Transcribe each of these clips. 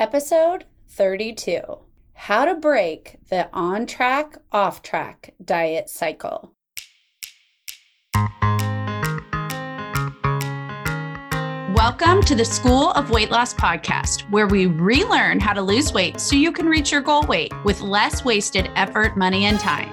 Episode 32 How to Break the On Track, Off Track Diet Cycle. Welcome to the School of Weight Loss podcast, where we relearn how to lose weight so you can reach your goal weight with less wasted effort, money, and time.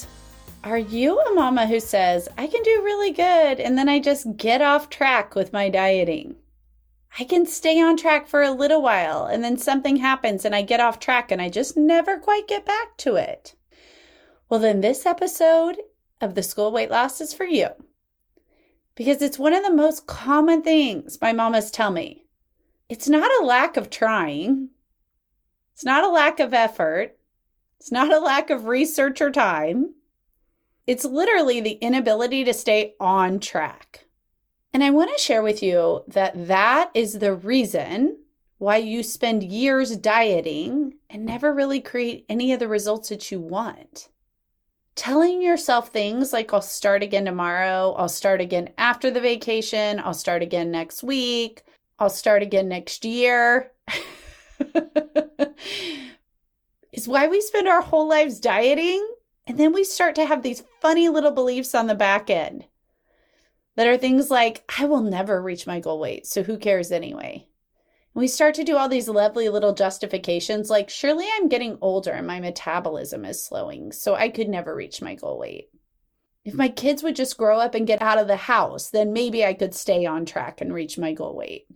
Are you a mama who says, I can do really good and then I just get off track with my dieting? I can stay on track for a little while and then something happens and I get off track and I just never quite get back to it. Well, then this episode of the School Weight Loss is for you because it's one of the most common things my mamas tell me. It's not a lack of trying, it's not a lack of effort, it's not a lack of research or time. It's literally the inability to stay on track. And I want to share with you that that is the reason why you spend years dieting and never really create any of the results that you want. Telling yourself things like, I'll start again tomorrow, I'll start again after the vacation, I'll start again next week, I'll start again next year, is why we spend our whole lives dieting and then we start to have these funny little beliefs on the back end that are things like, I will never reach my goal weight, so who cares anyway? And we start to do all these lovely little justifications like, surely I'm getting older and my metabolism is slowing, so I could never reach my goal weight. If my kids would just grow up and get out of the house, then maybe I could stay on track and reach my goal weight.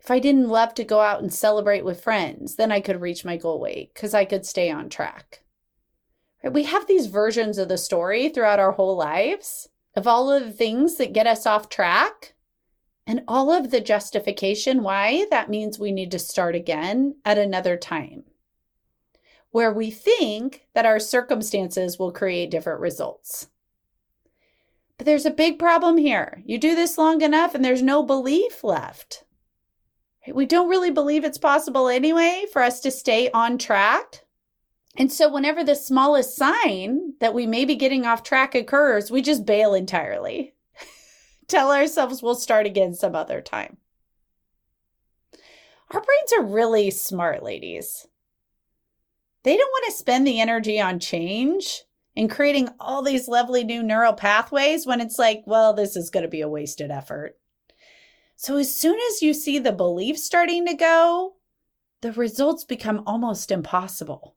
If I didn't love to go out and celebrate with friends, then I could reach my goal weight because I could stay on track. We have these versions of the story throughout our whole lives of all of the things that get us off track and all of the justification why that means we need to start again at another time, where we think that our circumstances will create different results. But there's a big problem here. You do this long enough and there's no belief left. We don't really believe it's possible anyway for us to stay on track. And so, whenever the smallest sign that we may be getting off track occurs, we just bail entirely. Tell ourselves we'll start again some other time. Our brains are really smart, ladies. They don't want to spend the energy on change and creating all these lovely new neural pathways when it's like, well, this is going to be a wasted effort. So, as soon as you see the belief starting to go, the results become almost impossible.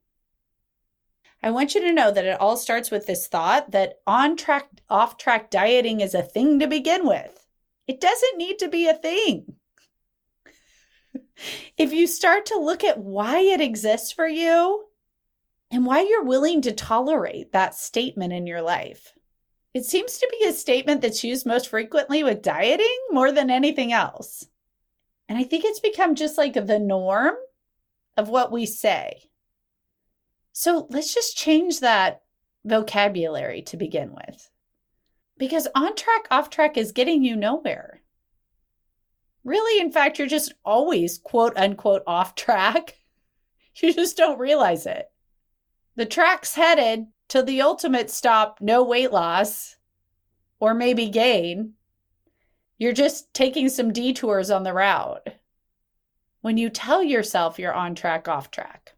I want you to know that it all starts with this thought that on track, off track dieting is a thing to begin with. It doesn't need to be a thing. if you start to look at why it exists for you and why you're willing to tolerate that statement in your life, it seems to be a statement that's used most frequently with dieting more than anything else. And I think it's become just like the norm of what we say. So let's just change that vocabulary to begin with. Because on track, off track is getting you nowhere. Really, in fact, you're just always quote unquote off track. You just don't realize it. The track's headed to the ultimate stop no weight loss or maybe gain. You're just taking some detours on the route when you tell yourself you're on track, off track.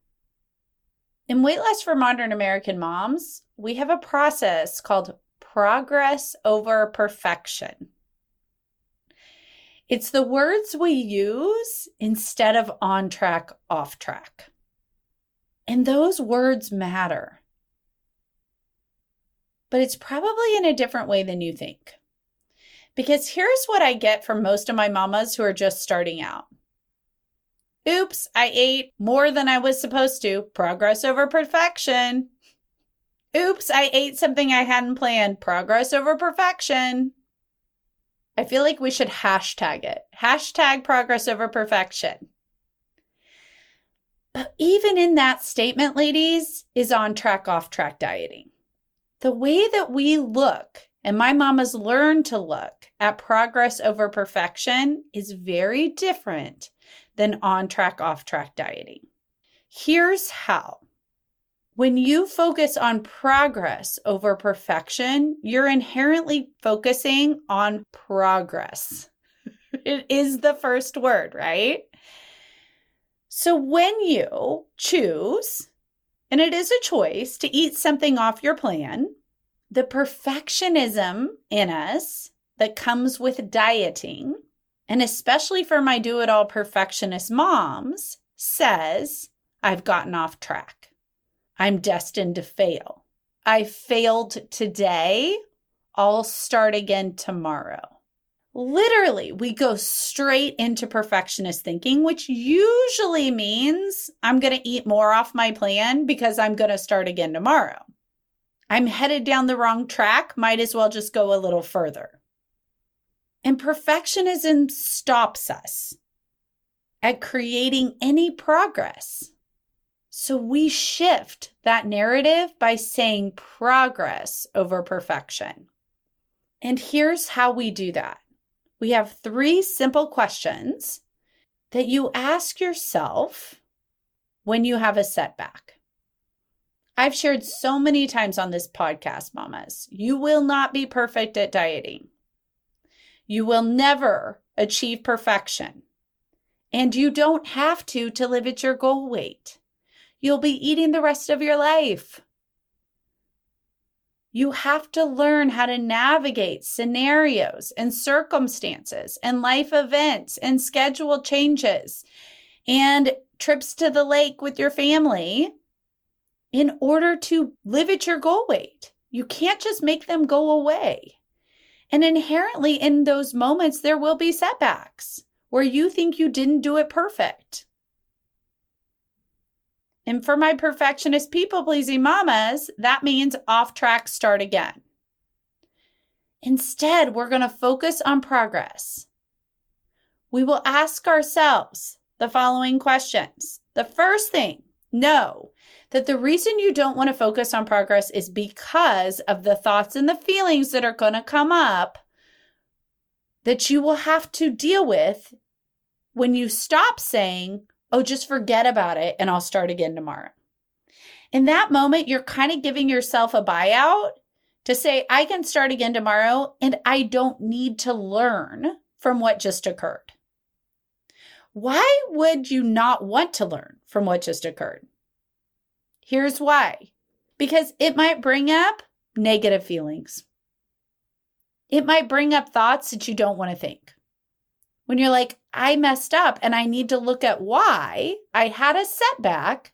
In Weight Loss for Modern American Moms, we have a process called progress over perfection. It's the words we use instead of on track, off track. And those words matter. But it's probably in a different way than you think. Because here's what I get from most of my mamas who are just starting out Oops, I ate more than I was supposed to. Progress over perfection. Oops, I ate something I hadn't planned. Progress over perfection. I feel like we should hashtag it. Hashtag progress over perfection. But even in that statement, ladies, is on track, off track dieting. The way that we look, and my mama's learned to look at progress over perfection, is very different than on track, off track dieting. Here's how. When you focus on progress over perfection, you're inherently focusing on progress. it is the first word, right? So when you choose and it is a choice to eat something off your plan. The perfectionism in us that comes with dieting, and especially for my do it all perfectionist moms, says, I've gotten off track. I'm destined to fail. I failed today. I'll start again tomorrow. Literally, we go straight into perfectionist thinking, which usually means I'm going to eat more off my plan because I'm going to start again tomorrow. I'm headed down the wrong track, might as well just go a little further. And perfectionism stops us at creating any progress. So we shift that narrative by saying progress over perfection. And here's how we do that we have three simple questions that you ask yourself when you have a setback. I've shared so many times on this podcast, mamas, you will not be perfect at dieting. You will never achieve perfection. And you don't have to to live at your goal weight. You'll be eating the rest of your life. You have to learn how to navigate scenarios and circumstances and life events and schedule changes and trips to the lake with your family in order to live at your goal weight. You can't just make them go away. And inherently, in those moments, there will be setbacks where you think you didn't do it perfect. And for my perfectionist people pleasing mamas, that means off track, start again. Instead, we're going to focus on progress. We will ask ourselves the following questions. The first thing, know that the reason you don't want to focus on progress is because of the thoughts and the feelings that are going to come up that you will have to deal with when you stop saying, oh, just forget about it and I'll start again tomorrow. In that moment, you're kind of giving yourself a buyout to say, I can start again tomorrow and I don't need to learn from what just occurred. Why would you not want to learn from what just occurred? Here's why because it might bring up negative feelings. It might bring up thoughts that you don't want to think when you're like, I messed up and I need to look at why I had a setback.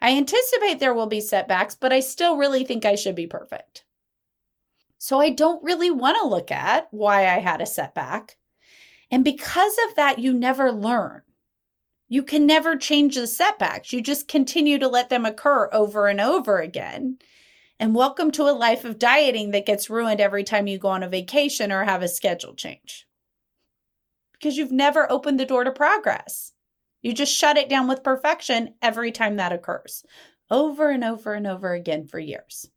I anticipate there will be setbacks, but I still really think I should be perfect. So I don't really want to look at why I had a setback. And because of that, you never learn. You can never change the setbacks. You just continue to let them occur over and over again. And welcome to a life of dieting that gets ruined every time you go on a vacation or have a schedule change because you've never opened the door to progress. You just shut it down with perfection every time that occurs, over and over and over again for years.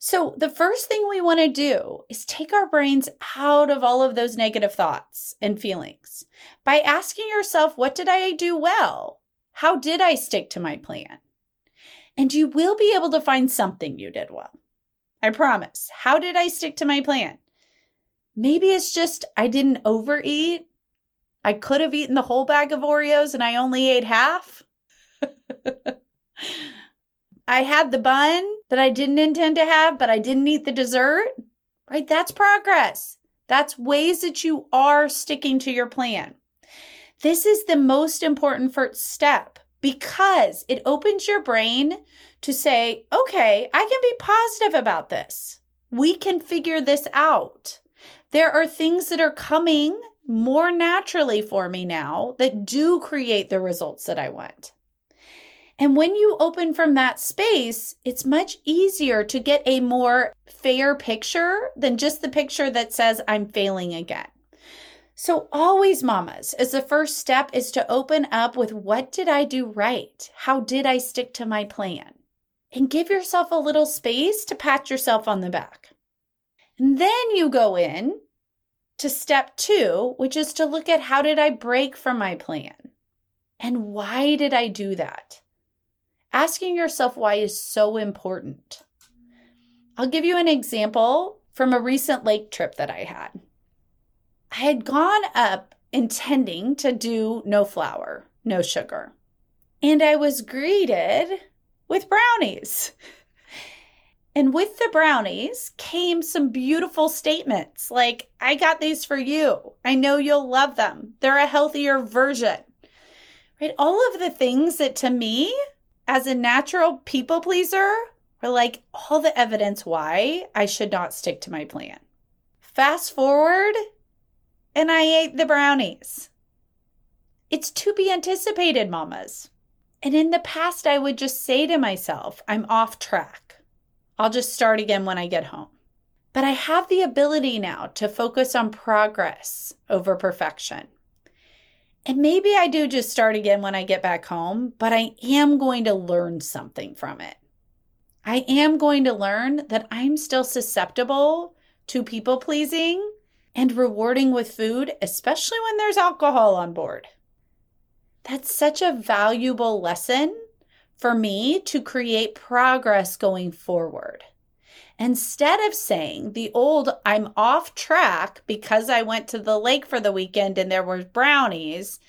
So, the first thing we want to do is take our brains out of all of those negative thoughts and feelings by asking yourself, What did I do well? How did I stick to my plan? And you will be able to find something you did well. I promise. How did I stick to my plan? Maybe it's just I didn't overeat I could have eaten the whole bag of Oreos and I only ate half. I had the bun that I didn't intend to have, but I didn't eat the dessert. Right? That's progress. That's ways that you are sticking to your plan. This is the most important first step because it opens your brain to say, okay, I can be positive about this. We can figure this out. There are things that are coming more naturally for me now that do create the results that I want. And when you open from that space, it's much easier to get a more fair picture than just the picture that says I'm failing again. So, always, mamas, as the first step is to open up with what did I do right? How did I stick to my plan? And give yourself a little space to pat yourself on the back. And then you go in to step two, which is to look at how did I break from my plan? And why did I do that? Asking yourself why is so important. I'll give you an example from a recent lake trip that I had. I had gone up intending to do no flour, no sugar. And I was greeted with brownies. And with the brownies came some beautiful statements like, I got these for you. I know you'll love them. They're a healthier version. Right? All of the things that to me, as a natural people pleaser, are like all the evidence why I should not stick to my plan. Fast forward and I ate the brownies. It's to be anticipated, mamas. And in the past, I would just say to myself, I'm off track. I'll just start again when I get home. But I have the ability now to focus on progress over perfection. And maybe I do just start again when I get back home, but I am going to learn something from it. I am going to learn that I'm still susceptible to people pleasing and rewarding with food, especially when there's alcohol on board. That's such a valuable lesson for me to create progress going forward. Instead of saying the old, I'm off track because I went to the lake for the weekend and there were brownies,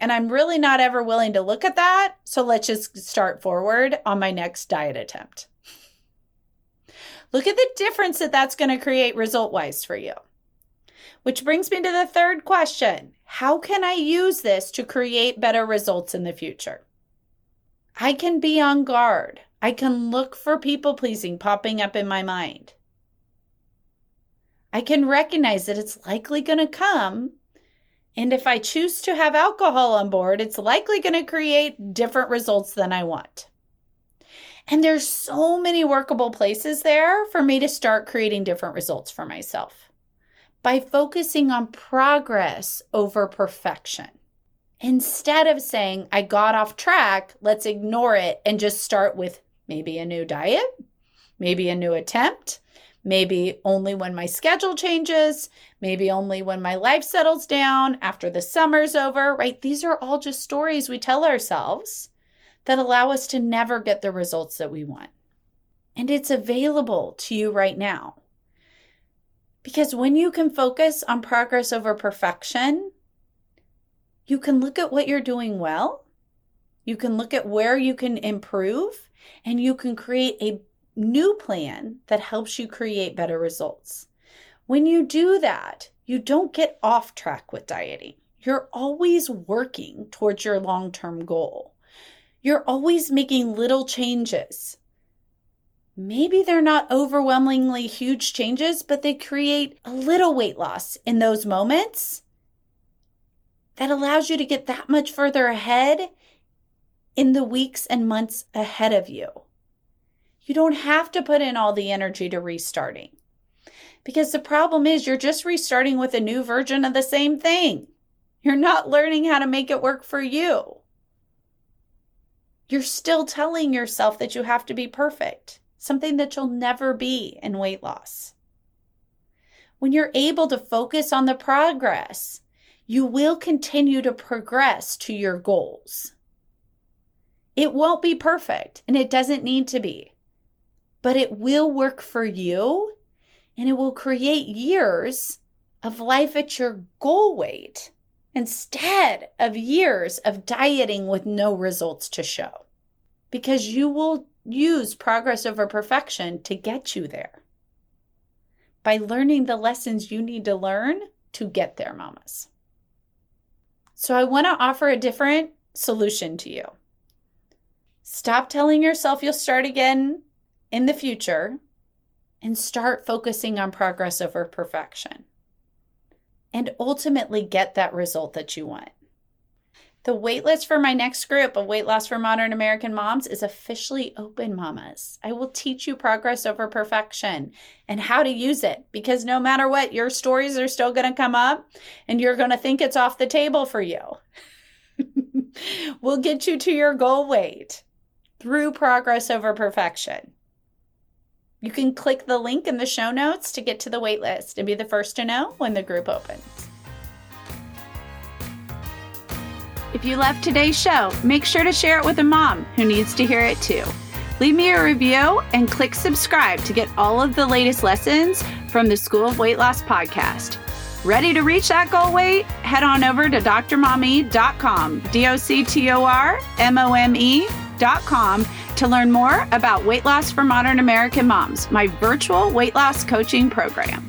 and I'm really not ever willing to look at that. So let's just start forward on my next diet attempt. Look at the difference that that's going to create result wise for you. Which brings me to the third question How can I use this to create better results in the future? I can be on guard. I can look for people pleasing popping up in my mind. I can recognize that it's likely going to come. And if I choose to have alcohol on board, it's likely going to create different results than I want. And there's so many workable places there for me to start creating different results for myself by focusing on progress over perfection. Instead of saying, I got off track, let's ignore it and just start with maybe a new diet, maybe a new attempt, maybe only when my schedule changes, maybe only when my life settles down after the summer's over, right? These are all just stories we tell ourselves that allow us to never get the results that we want. And it's available to you right now. Because when you can focus on progress over perfection, you can look at what you're doing well, you can look at where you can improve, and you can create a new plan that helps you create better results. When you do that, you don't get off track with dieting. You're always working towards your long term goal. You're always making little changes maybe they're not overwhelmingly huge changes, but they create a little weight loss in those moments that allows you to get that much further ahead in the weeks and months ahead of you. You don't have to put in all the energy to restarting because the problem is you're just restarting with a new version of the same thing. You're not learning how to make it work for you. You're still telling yourself that you have to be perfect something that you'll never be in weight loss. When you're able to focus on the progress, you will continue to progress to your goals. It won't be perfect and it doesn't need to be, but it will work for you and it will create years of life at your goal weight instead of years of dieting with no results to show. Because you will use progress over perfection to get you there by learning the lessons you need to learn to get there, mamas. So, I want to offer a different solution to you. Stop telling yourself you'll start again in the future and start focusing on progress over perfection and ultimately get that result that you want. The waitlist for my next group of Weight Loss for Modern American Moms is officially open, mamas. I will teach you progress over perfection and how to use it because no matter what, your stories are still going to come up and you're going to think it's off the table for you. we'll get you to your goal weight through progress over perfection. You can click the link in the show notes to get to the waitlist and be the first to know when the group opens. If you loved today's show, make sure to share it with a mom who needs to hear it too. Leave me a review and click subscribe to get all of the latest lessons from the School of Weight Loss podcast. Ready to reach that goal weight? Head on over to drmome.com, D O C T O R M O M To learn more about weight loss for modern American moms, my virtual weight loss coaching program.